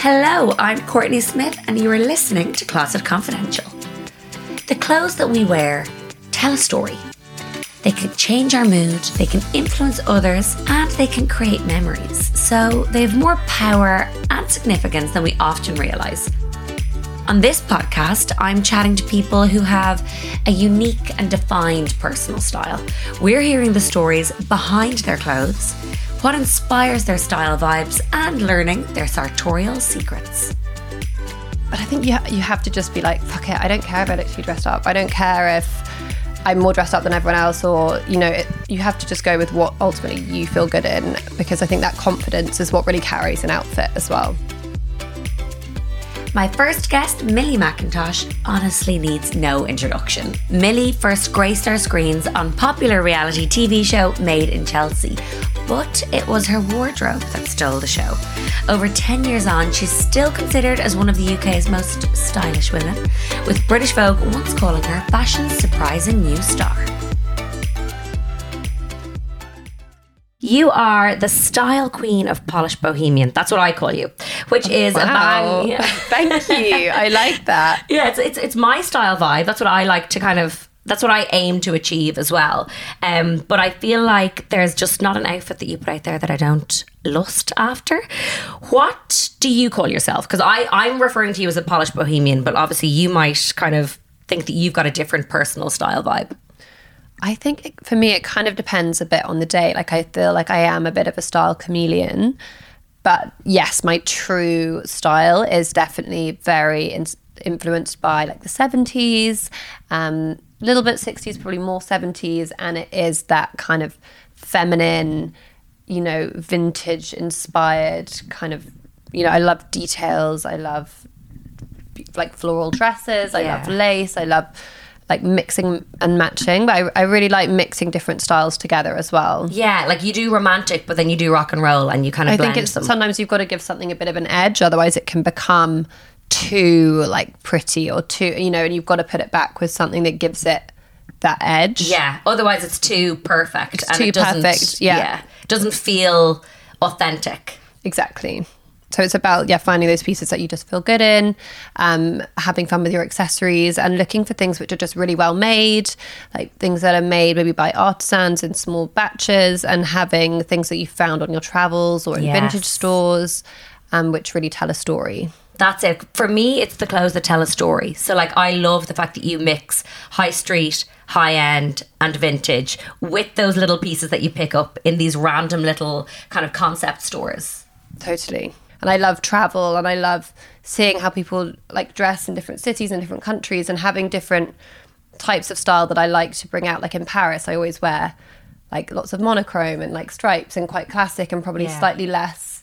Hello, I'm Courtney Smith, and you are listening to Closet Confidential. The clothes that we wear tell a story. They can change our mood, they can influence others, and they can create memories. So they have more power and significance than we often realise. On this podcast, I'm chatting to people who have a unique and defined personal style. We're hearing the stories behind their clothes what inspires their style vibes, and learning their sartorial secrets. But I think you, ha- you have to just be like, fuck it, I don't care if I dressed up. I don't care if I'm more dressed up than everyone else, or, you know, it, you have to just go with what ultimately you feel good in, because I think that confidence is what really carries an outfit as well. My first guest, Millie Mackintosh, honestly needs no introduction. Millie first graced our screens on popular reality TV show Made in Chelsea, but it was her wardrobe that stole the show. Over 10 years on, she's still considered as one of the UK's most stylish women, with British Vogue once calling her fashion's surprising new star. You are the style queen of polished bohemian. That's what I call you, which is Wow. a bang. Thank you. I like that. Yeah, it's, it's it's my style vibe. That's what I like to kind of. That's what I aim to achieve as well. Um, but I feel like there's just not an outfit that you put out there that I don't lust after. What do you call yourself? Because I I'm referring to you as a polished bohemian, but obviously you might kind of think that you've got a different personal style vibe. I think it, for me, it kind of depends a bit on the day. Like, I feel like I am a bit of a style chameleon. But yes, my true style is definitely very in- influenced by like the 70s, um, a little bit 60s, probably more 70s. And it is that kind of feminine, you know, vintage inspired kind of, you know, I love details. I love like floral dresses. I love lace. I love like mixing and matching. But I, I really like mixing different styles together as well. Yeah, like you do romantic, but then you do rock and roll, and you kind of I think it's them. sometimes you've got to give something a bit of an edge, otherwise it can become too like pretty or too you know, and you've got to put it back with something that gives it that edge. Yeah. Otherwise, it's too perfect. It's too perfect, yeah. It doesn't feel authentic. Exactly. So it's about yeah finding those pieces that you just feel good in, um, having fun with your accessories, and looking for things which are just really well made, like things that are made maybe by artisans in small batches, and having things that you found on your travels or in Yes. vintage stores, um, which really tell a story. That's it. For me, it's the clothes that tell a story. So, like, I love the fact that you mix high street, high end, and vintage with those little pieces that you pick up in these random little kind of concept stores. Totally. And I love travel and I love seeing how people like dress in different cities and different countries and having different types of style that I like to bring out. Like in Paris, I always wear like lots of monochrome and like stripes and quite classic and probably Yeah. slightly less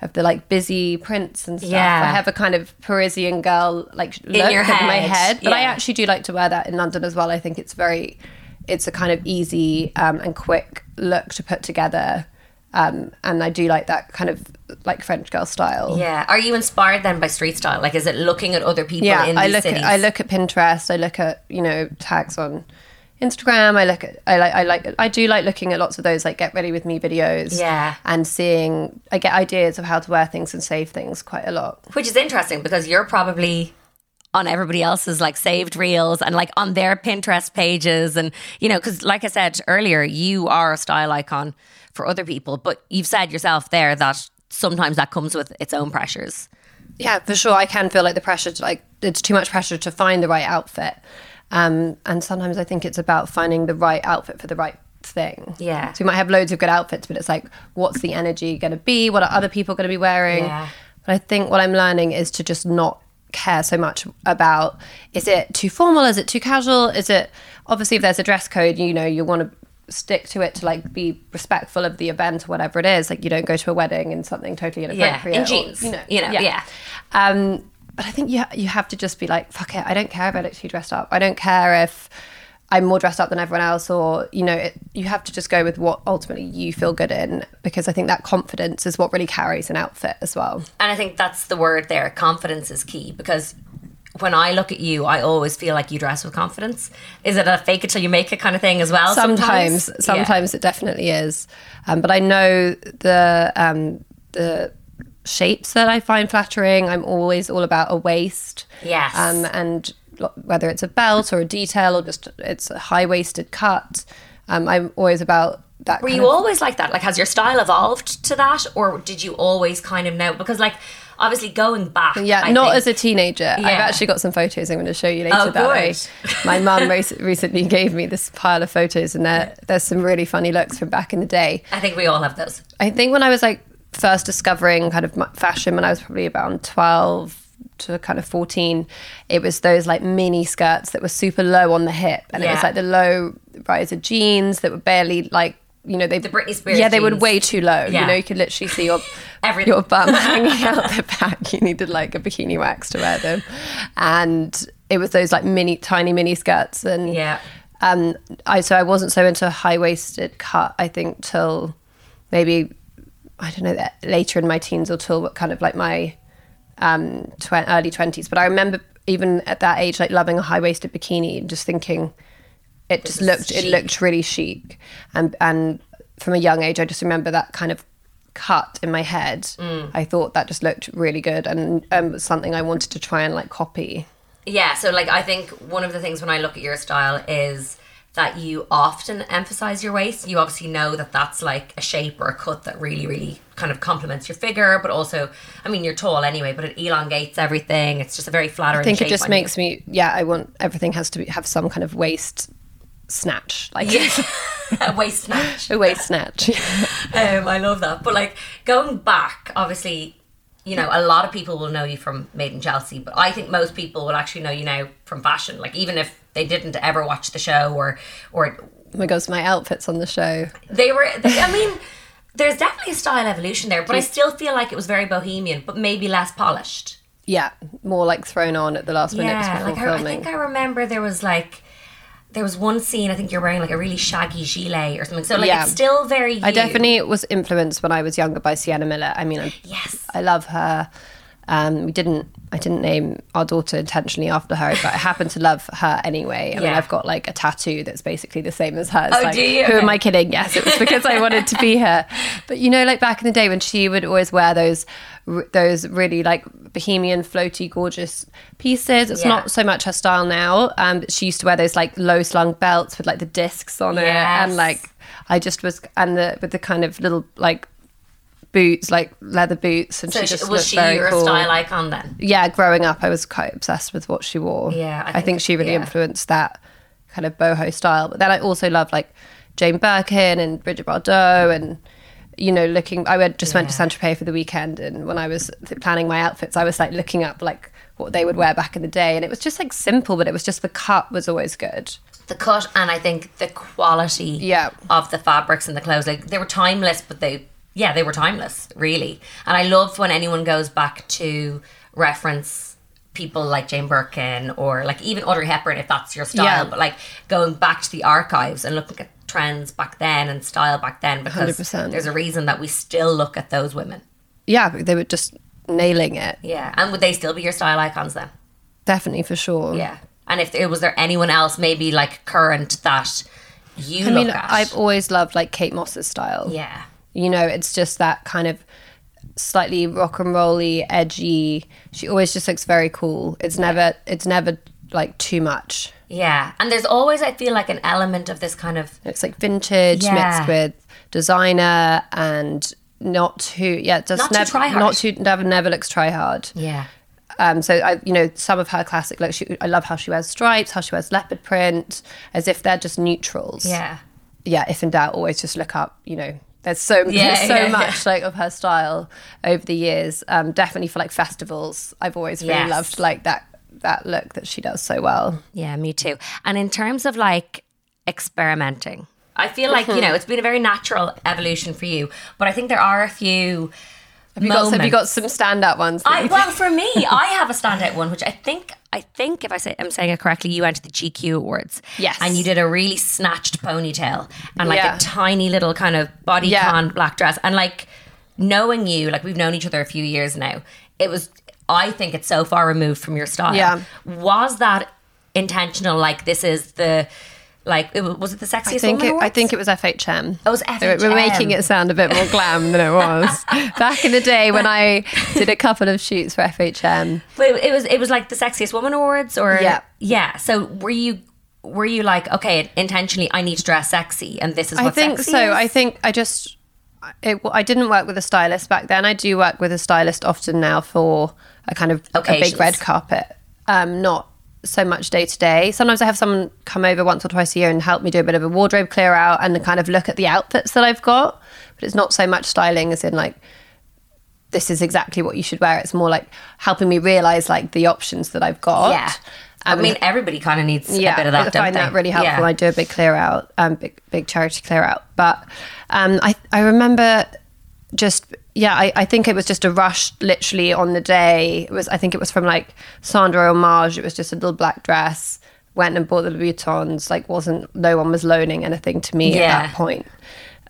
of the like busy prints and stuff. Yeah. I have a kind of Parisian girl like look your in my head, head, but I actually do like to wear that in London as well. I think it's very, it's a kind of easy um, and quick look to put together. Um, and I do like that kind of like French girl style. Yeah. Are you inspired then by street style? Like, is it looking at other people yeah in i look cities? at i look at pinterest i look at you know tags on instagram i look at i like i like i do like looking at lots of those like get ready with me videos Yeah. and seeing i get ideas of how to wear things and save things quite a lot Which is interesting because you're probably on everybody else's like saved reels and like on their Pinterest pages. And, you know, because like I said earlier, you are a style icon for other people, but you've said yourself there that sometimes that comes with its own pressures. yeah for sure. I can feel like the pressure to like it's too much pressure to find the right outfit. Um and sometimes i think it's about finding the right outfit for the right thing. Yeah. so you might have loads of good outfits but it's like what's the energy going to be? What are other people going to be wearing? Yeah. but i think what i'm learning is to just not care so much about is it too formal? Is it too casual? Is it obviously if there's a dress code you know you want to stick to it to like be respectful of the event or whatever it is like you don't go to a wedding in something totally inappropriate Yeah, in or, jeans, you know you know, yeah. um, but I think you you have to just be like, fuck it. I don't care if I look too dressed up. I don't care if I'm more dressed up than everyone else, or you know, it, you have to just go with what ultimately you feel good in, because I think that confidence is what really carries an outfit as well. And I think that's the word there. Confidence is key because when I look at you, I always feel like you dress with confidence. Is it a fake it till you make it kind of thing as well? sometimes Sometimes, sometimes, it definitely is um, but i know the um, the shapes that i find flattering i'm always all about a waist Yes. um, and whether it's a belt or a detail or just it's a high-waisted cut um, i'm always about that Were you of- always like that? Like, has your style evolved to that, or did you always kind of know? Because, like, obviously, going back, Yeah, I not think- as a teenager. I've actually got some photos I'm going to show you later Oh, that. My mum rec- recently gave me this pile of photos, and there, there's some really funny looks from back in the day. I think we all have those. I think when I was like first discovering kind of fashion, when I was probably about 12 to kind of 14, it was those like mini skirts that were super low on the hip. And it was like the low riser jeans that were barely like, you know, they The Britney Spears Yeah, they were way too low. Yeah. You know, you could literally see your your bum hanging out the back. You needed like a bikini wax to wear them, and it was those like mini, tiny mini skirts. And Yeah. um, I so I wasn't so into high waisted cut. I think till maybe I don't know that later in my teens or till what kind of like my um, tw- early twenties. But I remember even at that age, like loving a high waisted bikini and just thinking it just looked it looked really chic. And and from a young age, I just remember that kind of cut in my head. Mm. I thought that just looked really good and um, something I wanted to try and like copy. Yeah, so like I think one of the things when I look at your style is that you often emphasize your waist. You obviously know that that's like a shape or a cut that really, really kind of complements your figure, but also, I mean, you're tall anyway, but it elongates everything. It's just a very flattering. I think it just makes me yeah. I want everything has to be, have some kind of waist snatch, like you. a waist snatch. a waist snatch. Um, I love that. But like going back, obviously, you know, a lot of people will know you from Made in Chelsea, but I think most people will actually know you now from fashion. Like even if they didn't ever watch the show or or oh my gosh, my outfits on the show. they were they, I mean, there's definitely a style evolution there, but I still feel like it was very bohemian, but maybe less polished. Yeah, more like thrown on at the last minute Yeah, before like I, I think I remember there was like there was one scene I think you're wearing like a really shaggy gilet or something. So like Yeah. it's still very I definitely was influenced when I was younger by Sienna Miller. I mean, I, Yes. I love her. Um, we didn't. I didn't name our daughter intentionally after her, but I happen to love her anyway. I mean, I've got like a tattoo that's basically the same as hers. Oh, like, do you? Who am I kidding? Yes, it was because I wanted to be her. But you know, like back in the day when she would always wear those, those really like bohemian, floaty, gorgeous pieces. It's Yeah. not so much her style now. Um, but she used to wear those like low slung belts with like the discs on it, Yes. and like I just was, and the with the kind of little like boots, like leather boots, and So she just was she very your cool. style icon then? Yeah, growing up, I was quite obsessed with what she wore. Yeah, I I, think- think, she really yeah. influenced that kind of boho style. But then I also love like Jane Birkin and Bridget Bardot and. You know, looking. I went just went to Yeah. Saint Tropez for the weekend, and when I was planning my outfits, I was like looking up like what they would wear back in the day, and it was just like simple, but it was just the cut was always good. The cut and I think the quality Yeah. of the fabrics and the clothes, like they were timeless, but they yeah, they were timeless, really. And I love when anyone goes back to reference people like Jane Birkin or like even Audrey Hepburn if that's your style, Yeah. but like going back to the archives and looking at trends back then and style back then because 100%. there's a reason that we still look at those women. Yeah, they were just nailing it, Yeah. And would they still be your style icons then? definitely for sure. Yeah. And if there was there anyone else maybe like current that you I look mean, at? I've always loved like Kate Moss's style. yeah. You know, it's just that kind of slightly rock and rolly, edgy. She always just looks very cool. It's never it's never like too much. Yeah. And there's always I feel like an element of this kind of It's like vintage Yeah. mixed with designer and not too yeah, it does Not too never try-hard. not too never never looks try hard. Yeah. Um, so I, you know, some of her classic looks. She, I love how she wears stripes, how she wears leopard print, as if they're just neutrals. Yeah. yeah, if in doubt, always just look up. You know, there's so Yeah, there's so yeah, much like of her style over the years. Um, definitely for like festivals, I've always really Yes. loved like that that look that she does so well. Yeah, me too. And in terms of like experimenting, I feel like, you Mm-hmm. know, it's been a very natural evolution for you, but I think there are a few Have you got have you got some standout ones? I, well, for me, I have a standout one, which I think, I think if I say I'm saying it correctly, you went to the GQ Awards, Yes. and you did a really snatched ponytail and like Yeah. a tiny little kind of bodycon Yeah. black dress, and like knowing you, like we've known each other a few years now, it was I think it's so far removed from your style. Yeah. Was that intentional? Like this is the like it was, was it the sexiest I think woman it, I think it was FHM. Oh, it was We're- We're making it sound a bit more glam than it was back in the day when I did a couple of shoots for FHM. Wait, it was it was like the sexiest woman awards, or Yeah. yeah. So were you were you like okay, intentionally I need to dress sexy, and this is what I think so. is? I think I just it, I didn't work with a stylist back then. I do work with a stylist often now for a kind of a big red carpet. Um, not so much day to day. Sometimes I have someone come over once or twice a year and help me do a bit of a wardrobe clear out and kind of look at the outfits that I've got. But it's not so much styling as in like this is exactly what you should wear. It's more like helping me realize like the options that I've got. yeah. I Um, mean, everybody kind of needs yeah, a bit of that. I find that really helpful. Yeah. I do a big clear out, um, big big charity clear out. But um, I I remember just yeah, I, I think it was just a rush literally on the day. It was I think it was from like Sandra Homage. It was just a little black dress. Went and bought the Louboutins. Like wasn't no one was loaning anything to me Yeah. at that point.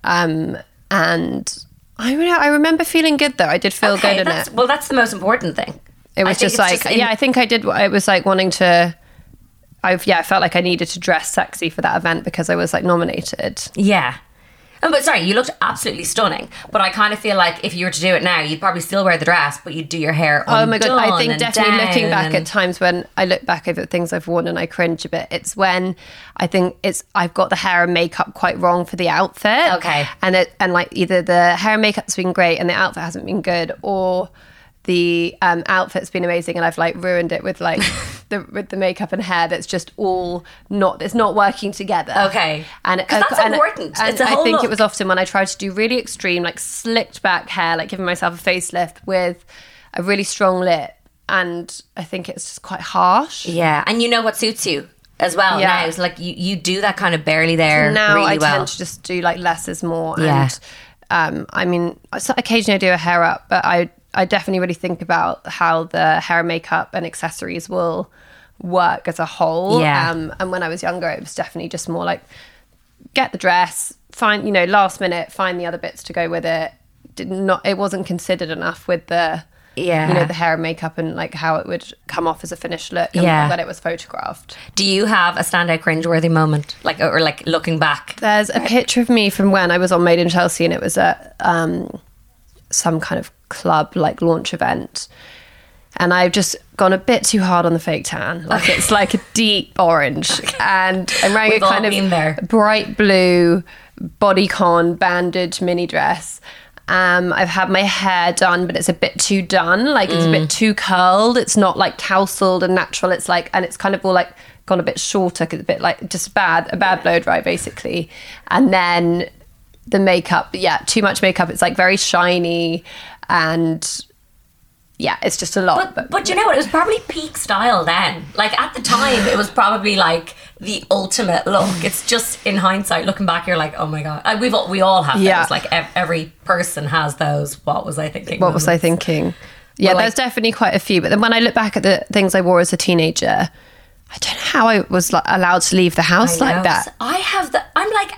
Um, and I re- I remember feeling good though. I did feel Okay, good in it. Well, that's the most important thing. It was just like, in- yeah, I think I did. It was like wanting to. I've yeah, I felt like I needed to dress sexy for that event because I was like nominated. Yeah. Oh, but sorry, you looked absolutely stunning. But I kind of feel like if you were to do it now, you'd probably still wear the dress, but you'd do your hair. Oh my god! I think definitely looking back at times when I look back over things I've worn and I cringe a bit. It's when I think it's I've got the hair and makeup quite wrong for the outfit. Okay. and it and like either the hair and makeup's been great and the outfit hasn't been good, or the um, outfit's been amazing and I've like ruined it with like the with the makeup and hair that's just all not it's not working together. Okay. and 'Cause that's and, important. And I think look. it was often when I tried to do really extreme, like slicked back hair, like giving myself a facelift with a really strong lip. And I think it's just quite harsh. Yeah, and you know what suits you as well. Yeah. Now it's like you, you do that kind of barely there now really I well. tend to just do like less is more. Yeah. And um, I mean, so occasionally I do a hair up, but I I definitely really think about how the hair and makeup and accessories will work as a whole. Yeah. Um, and when I was younger, it was definitely just more like get the dress, find you know last minute, find the other bits to go with it. Did not it wasn't considered enough with the Yeah. you know the hair and makeup and like how it would come off as a finished look and Yeah. when it was photographed. Do you have a standout cringeworthy moment, like or like looking back? There's a picture of me from when I was on Made in Chelsea and it was at um, some kind of club like launch event. And I've just gone a bit too hard on the fake tan. Like it's like a deep orange. And I'm wearing We've a kind been there. of bright blue bodycon bandage mini dress. Um, I've had my hair done, but it's a bit too done. Like it's a Mm. bit too curled. It's not like tousled and natural. It's like, and it's kind of all like gone a bit shorter, a bit like just bad, a bad blow dry basically. And then the makeup, yeah, too much makeup. It's like very shiny and yeah, it's just a lot. But but you know what? It was probably peak style then. Like at the time, it was probably like the ultimate look. It's just in hindsight, looking back, you're like, oh my god. We've all, we all have Yeah. those. Like ev- every person has those. What was I thinking? what was I thinking? Yeah, Well, like- there's definitely quite a few. But then when I look back at the things I wore as a teenager, I don't know how I was like, allowed to leave the house I know. like that. I have the. I'm like,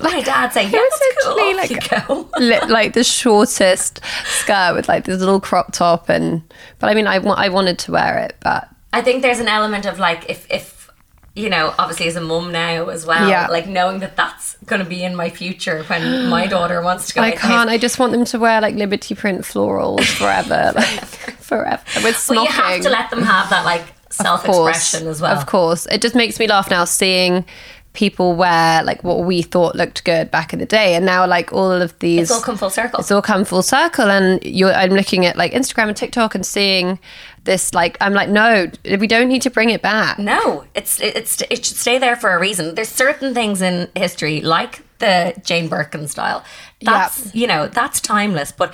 my dad say? Yeah, that's cool. Off like you go. li- like the shortest skirt with like this little crop top and but I mean I wa- I wanted to wear it but I think there's an element of like if if you know obviously as a mum now as well Yeah. like knowing that that's going to be in my future when my daughter wants to go I can't. I just want them to wear like liberty print florals forever like forever with smocking you have to let them have that like Of course, self-expression as well. Of course. It just makes me laugh now seeing people wear like what we thought looked good back in the day and now like all of these it's all come full circle. It's all come full circle and you're I'm looking at like Instagram and TikTok and seeing this like I'm like no we don't need to bring it back. No it's it's it should stay there for a reason. There's certain things in history like the Jane Birkin style that's you know that's timeless but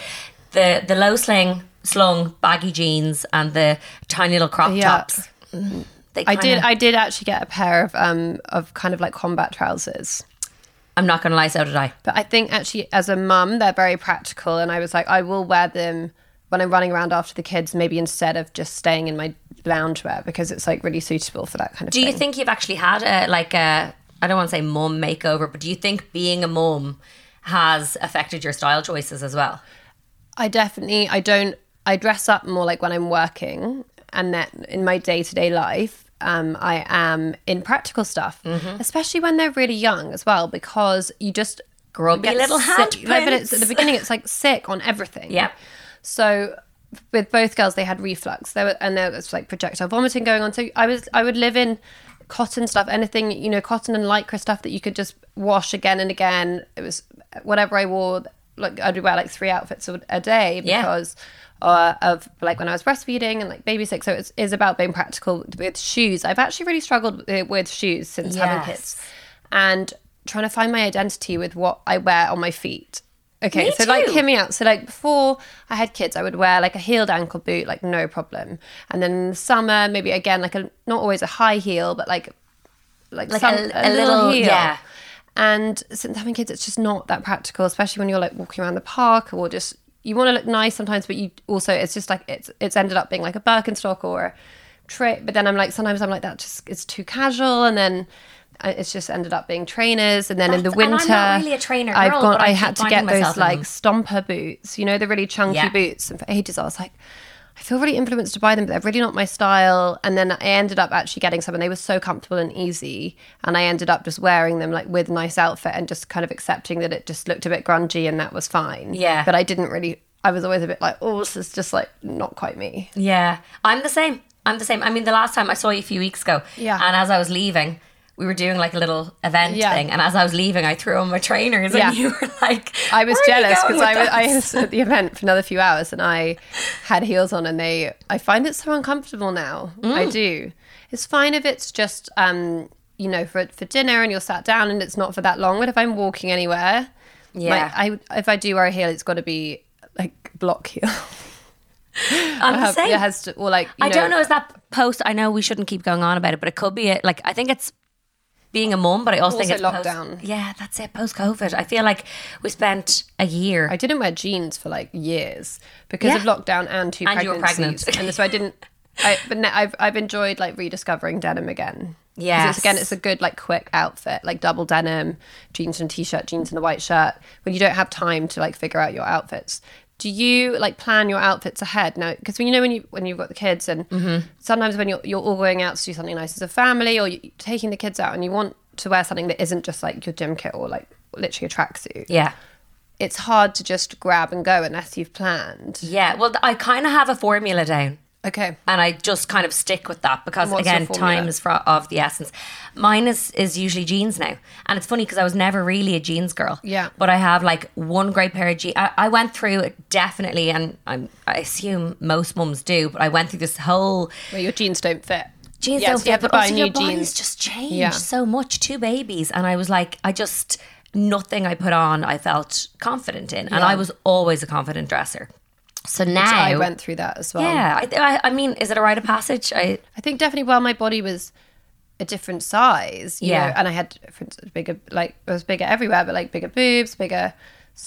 the the low sling slung baggy jeans and the tiny little crop Yeah. tops they I did I did actually get a pair of um of kind of like combat trousers I'm not gonna lie so did I but I think actually as a mum they're very practical and I was like I will wear them when I'm running around after the kids maybe instead of just staying in my loungewear because it's like really suitable for that kind of Do thing. you think you've actually had a like a I don't want to say mum makeover, but do you think being a mum has affected your style choices as well? I definitely I don't I dress up more like when I'm working, and then in my day to day life, um, I am in practical stuff, Mm-hmm. especially when they're really young as well, because you just Grubby little sick- like, But it's at the beginning, it's like sick on everything. Yeah. So with both girls, they had reflux. There were, and there was like projectile vomiting going on. So I was, I would live in cotton stuff, anything you know, cotton and lycra stuff that you could just wash again and again. It was whatever I wore. Like I'd wear like three outfits a a day Yeah. Uh, of like when I was breastfeeding and like baby sick, so it's is about being practical with shoes. I've actually really struggled with, with shoes since having kids, and trying to find my identity with what I wear on my feet. Okay, Me so like too. hear me out. So like before I had kids, I would wear like a heeled ankle boot, like no problem. And then in the summer, maybe again like a not always a high heel, but like like, Like some, a- a, a little, little- heel. yeah. And since having kids, it's just not that practical, especially when you're like walking around the park or just you want to look nice sometimes, but you also it's just like it's it's ended up being like a Birkenstock or a trip. But then I'm like sometimes I'm like that just it's too casual, and then uh, it's just ended up being trainers. And then in the winter, I'm not really a trainer I've girl, gone. I I had to get those like them. stomper boots, you know, the really chunky Yeah. boots. And for ages, I was like. I feel really influenced to buy them, but they're really not my style. And then I ended up actually getting some, and they were so comfortable and easy. And I ended up just wearing them like with nice outfit and just kind of accepting that it just looked a bit grungy and that was fine. Yeah. But I didn't really. I was always a bit like, oh, this is just like not quite me. Yeah, I'm the same. I'm the same. I mean, the last time I saw you a few weeks ago, Yeah. and as I was leaving, we were doing like a little event Yeah. thing, and as I was leaving, I threw on my trainers, Yeah. and you were like, I was "Where are you jealous because I was, I was at the event for another few hours and I had heels on and they I find it so uncomfortable now. Mm. I do. It's fine if it's just um you know for for dinner and you're sat down and it's not for that long. But if I'm walking anywhere, Yeah. my- I if I do wear a heel, it's got to be like block heel. I'm Have- same. it has to or like you I don't know. Is that post? I know we shouldn't keep going on about it, but it could be it. Like I think it's being a mum, but I also, think it's Also post- lockdown. yeah, that's it. Post COVID, I feel like we spent a year. I didn't wear jeans for like years because Yeah. of lockdown and two And you were pregnancies. pregnant. and so I didn't. I, but now I've I've enjoyed like rediscovering denim again. Yeah. it's, again, it's a good like quick outfit, like double denim, jeans and t-shirt, jeans and a white shirt. When you don't have time to like figure out your outfits, do you like plan your outfits ahead now? Because when you know when you when you've got the kids and Mm-hmm. sometimes when you're you're all going out to do something nice as a family or you're taking the kids out and you want to wear something that isn't just like your gym kit or like literally a tracksuit yeah. it's hard to just grab and go unless you've planned. Yeah. Well, I kind of have a formula down. Okay. and I just kind of stick with that because What's again, time is fro- of the essence. Mine is is usually jeans now, and it's funny because I was never really a jeans girl. Yeah. but I have like one great pair of jeans. I, I went through it definitely, and I'm, I assume most mums do, but I went through this whole Where your jeans don't fit. jeans Yes, fit, but buy also new your jeans. just change Yeah. so much. Two babies, and I was like, I just nothing I put on I felt confident in, and I was always a confident dresser. So now So I went through that as well. yeah, I, I, I mean, is it a rite of passage? I I think definitely while my body was a different size, you Yeah. know, and I had different bigger like it was bigger everywhere, but like bigger boobs, bigger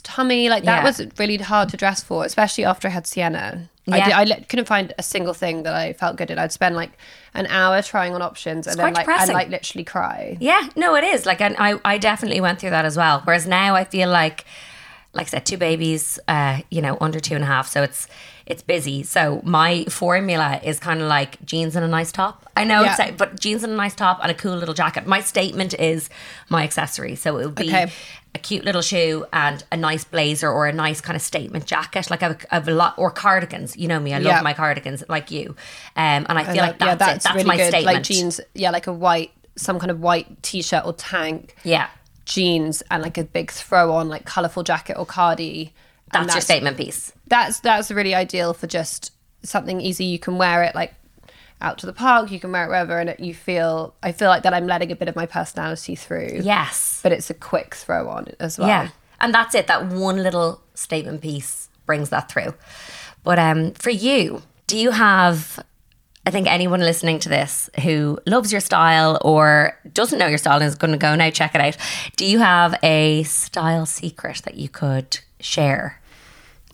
tummy, like that Yeah. was really hard to dress for, especially after I had Sienna. I, Yeah. did, I li- couldn't find a single thing that I felt good in. I'd spend like an hour trying on options and then quite like and like literally cry. Yeah, no, it is. Like, and I, I definitely went through that as well. Whereas now I feel like, like I said, two babies, uh, you know, under two and a half. So it's, it's busy. So my formula is kind of like jeans and a nice top. I know Yeah. it's, but jeans and a nice top and a cool little jacket. My statement is my accessory. So it would be Okay. a cute little shoe and a nice blazer or a nice kind of statement jacket. Like I have, a- I have a lot, or cardigans. You know me, I love Yeah. my cardigans like you. Um, and I feel I like, that's, yeah, that's it. That's really my good. statement. Like jeans, yeah, like a white, some kind of white t-shirt or tank. Yeah. Jeans and like a big throw on like colorful jacket or cardi. And That's, your statement piece. That's that's really ideal for just something easy. You can wear it like out to the park. You can wear it wherever, and it, you feel. I feel like that I'm letting a bit of my personality through. Yes. but it's a quick throw on as well. Yeah. And that's it. That one little statement piece brings that through. But um, for you, do you have, I think anyone listening to this who loves your style or doesn't know your style and is going to go now check it out, do you have a style secret that you could share?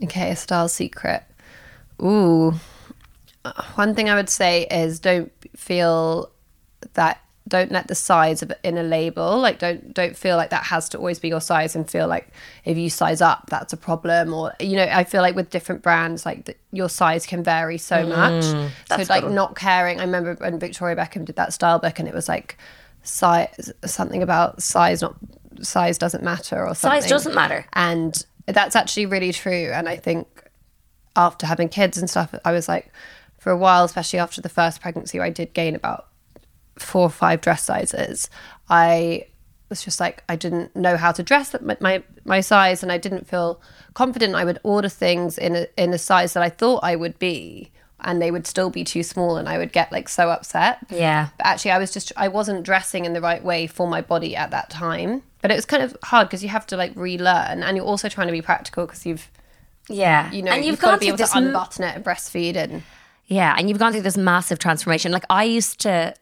Okay, a style secret. Ooh. Uh, One thing I would say is don't feel that don't let the size of it in a label like don't don't feel like that has to always be your size and feel like if you size up that's a problem or you know i feel like with different brands like the, your size can vary so mm. much. So like not caring i remember when victoria beckham did that style book and it was like size something about size not size doesn't matter or something. Size doesn't matter. and that's actually really true. And i think after having kids and stuff i was like for a while especially after the first pregnancy where i did gain about four or five dress sizes i was just like i didn't know how to dress my, my my size and i didn't feel confident i would order things in a in a size that i thought i would be and they would still be too small and i would get like so upset Yeah. but actually i was just i wasn't dressing in the right way for my body at that time but it was kind of hard because you have to like relearn and you're also trying to be practical because you've Yeah. you know and you've, you've got to gone be through able to this m- unbutton it and breastfeed and Yeah, and you've gone through this massive transformation. Like I used to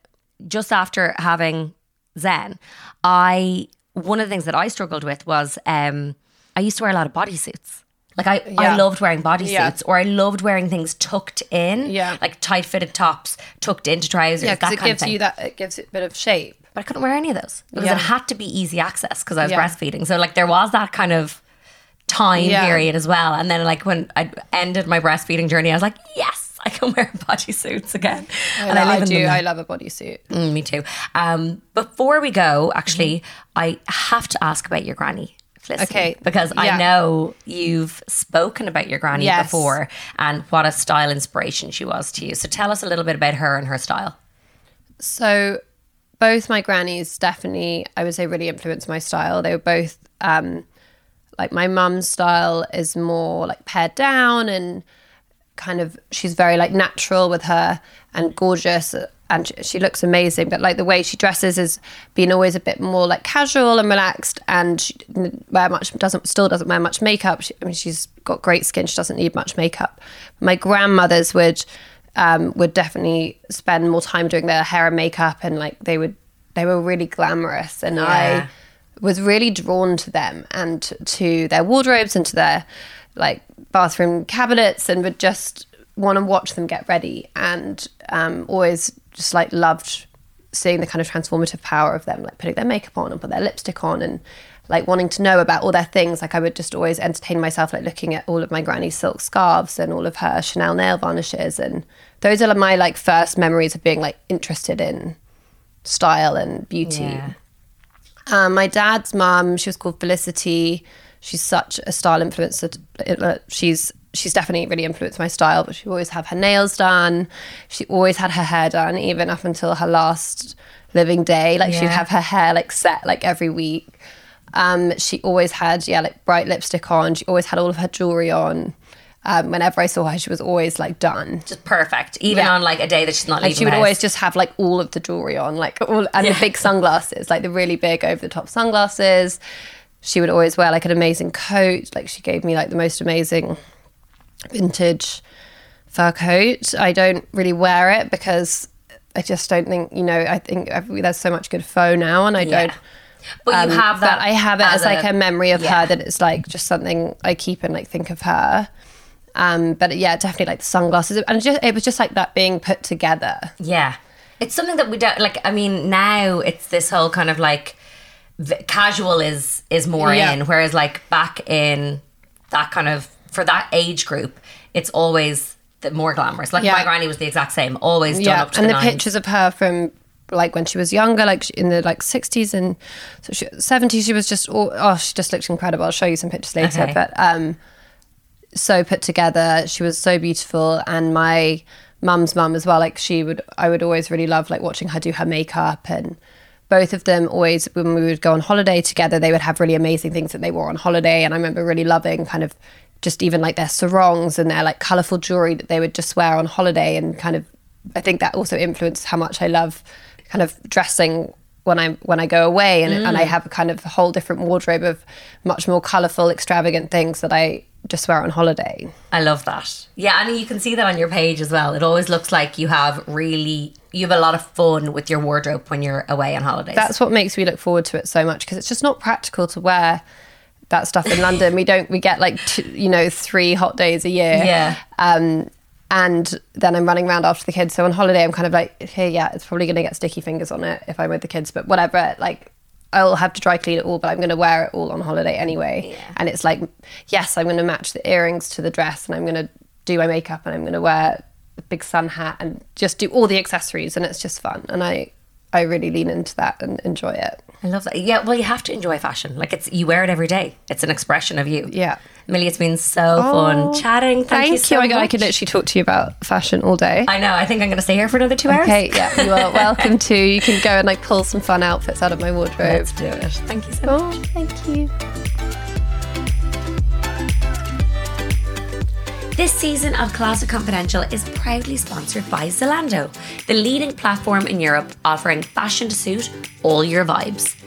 just after having Zen, I one of the things that I struggled with was um I used to wear a lot of bodysuits. Like I, I loved wearing bodysuits Yeah. or I loved wearing things tucked in. Yeah. Like tight fitted tops tucked into trousers. yeah because it gives you that it gives it a bit of shape but I couldn't wear any of those because Yeah. it had to be easy access because I was Yeah. breastfeeding. So like there was that kind of time Yeah. period as well. And then like when I ended my breastfeeding journey, I was like, yes, I can wear bodysuits again. and I, in do i love a bodysuit Mm, me too. Um, before we go, actually, Mm-hmm. I have to ask about your granny. Felicity, Okay, Because I know you've spoken about your granny Yes. before and what a style inspiration she was to you. So tell us a little bit about her and her style. So both my grannies definitely, I would say, really influenced my style. They were both um, like my mum's style is more like pared down and kind of she's very like natural with her and gorgeous and she- looks amazing but like the way she dresses is being always a bit more like casual and relaxed and she didn't wear much doesn't still doesn't wear much makeup she, i mean she's got great skin she doesn't need much makeup my grandmothers would um, would definitely spend more time doing their hair and makeup and like they would they were really glamorous and Yeah. i was really drawn to them and to their wardrobes and to their like bathroom cabinets and would just want to watch them get ready and um, always just like loved seeing the kind of transformative power of them like putting their makeup on and put their lipstick on and like wanting to know about all their things like i would just always entertain myself like looking at all of my granny's silk scarves and all of her chanel nail varnishes and those are my like first memories of being like interested in style and beauty Yeah. um, my dad's mum, she was called Felicity. She's such a style influencer. She's she's definitely really influenced my style. But she always had her nails done. She always had her hair done, even up until her last living day. Like she'd have her hair like set like every week. Um, she always had yeah like bright lipstick on. She always had all of her jewelry on. Um, whenever I saw her, she was always like done. Just perfect. Even Yeah. on like a day that she's not Like leaving she would always just have like all of the jewelry on, like all and Yeah. the big sunglasses, like the really big over the top sunglasses. She would always wear like an amazing coat. Like she gave me like the most amazing vintage fur coat. I don't really wear it because I just don't think you know. I think there's so much good faux now, and I Yeah. don't. But you um, have that. I have it as, like a, memory of yeah. her that it's like just something I keep and like think of her. Um, but yeah, definitely like the sunglasses, and just it was just like that being put together. Yeah. It's something that we don't like. I mean, now it's this whole kind of like v- casual is is more Yeah. in, whereas like back in that kind of for that age group, it's always the more glamorous. Like Yeah. my granny was the exact same, always done yeah, up to and the, the, pictures of her from like when she was younger, like in the like sixties and so she, 70s, she was just all, oh, she just looked incredible. I'll show you some pictures later, Okay. but um, so put together. She was so beautiful, and my mum's mum as well. Like she would, I would always really love like watching her do her makeup and. Both of them always, when we would go on holiday together, they would have really amazing things that they wore on holiday. And I remember really loving kind of just even like their sarongs and their like colorful jewelry that they would just wear on holiday and kind of I think that also influenced how much I love kind of dressing when I when I go away and, and I mm. have a kind of a whole different wardrobe of much more colorful extravagant things that I just wear on holiday. I love that. Yeah, and you can see that on your page as well. It always looks like you have really you have a lot of fun with your wardrobe when you're away on holidays. That's what makes me look forward to it so much because it's just not practical to wear that stuff in London. We don't we get like two, you know 3 hot days a year. Yeah. Um and then I'm running around after the kids. So on holiday, I'm kind of like, okay, yeah, it's probably going to get sticky fingers on it if I'm with the kids, but whatever. Like, I'll have to dry clean it all, but I'm going to wear it all on holiday anyway. Yeah. And it's like, yes, I'm going to match the earrings to the dress, and I'm going to do my makeup, and I'm going to wear a big sun hat, and just do all the accessories, and it's just fun. And I, I really lean into that and enjoy it. I love that. Yeah, well, you have to enjoy fashion. Like it's you wear it every day. It's an expression of you. Yeah. Millie, it's been so fun oh, chatting. Thank, you so Oh my I could literally talk to you about fashion all day. I know. I think I'm going to stay here for another two hours. Okay, yeah, you are welcome to. You can go and like pull some fun outfits out of my wardrobe. Let's do it. Thank you so much. Oh, thank you. This season of Closet Confidential is proudly sponsored by Zalando, the leading platform in Europe offering fashion to suit all your vibes.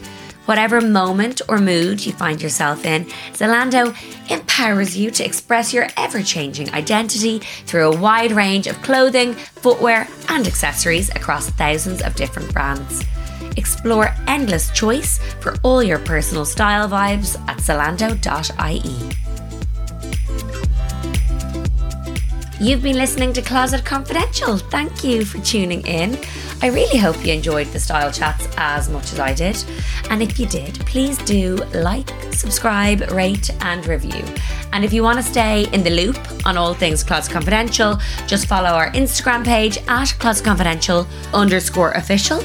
Whatever moment or mood you find yourself in, Zalando empowers you to express your ever changing identity through a wide range of clothing, footwear, and accessories across thousands of different brands. Explore endless choice for all your personal style vibes at zalando.ie. You've been listening to Closet Confidential. Thank you for tuning in. I really hope you enjoyed the style chats as much as I did. And if you did, please do like, subscribe, rate, and review. And if you want to stay in the loop on all things Closet Confidential, just follow our Instagram page at Closet Confidential underscore official.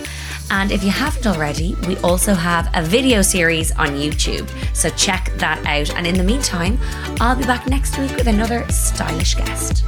And if you haven't already, we also have a video series on YouTube. So check that out. And in the meantime, I'll be back next week with another stylish guest.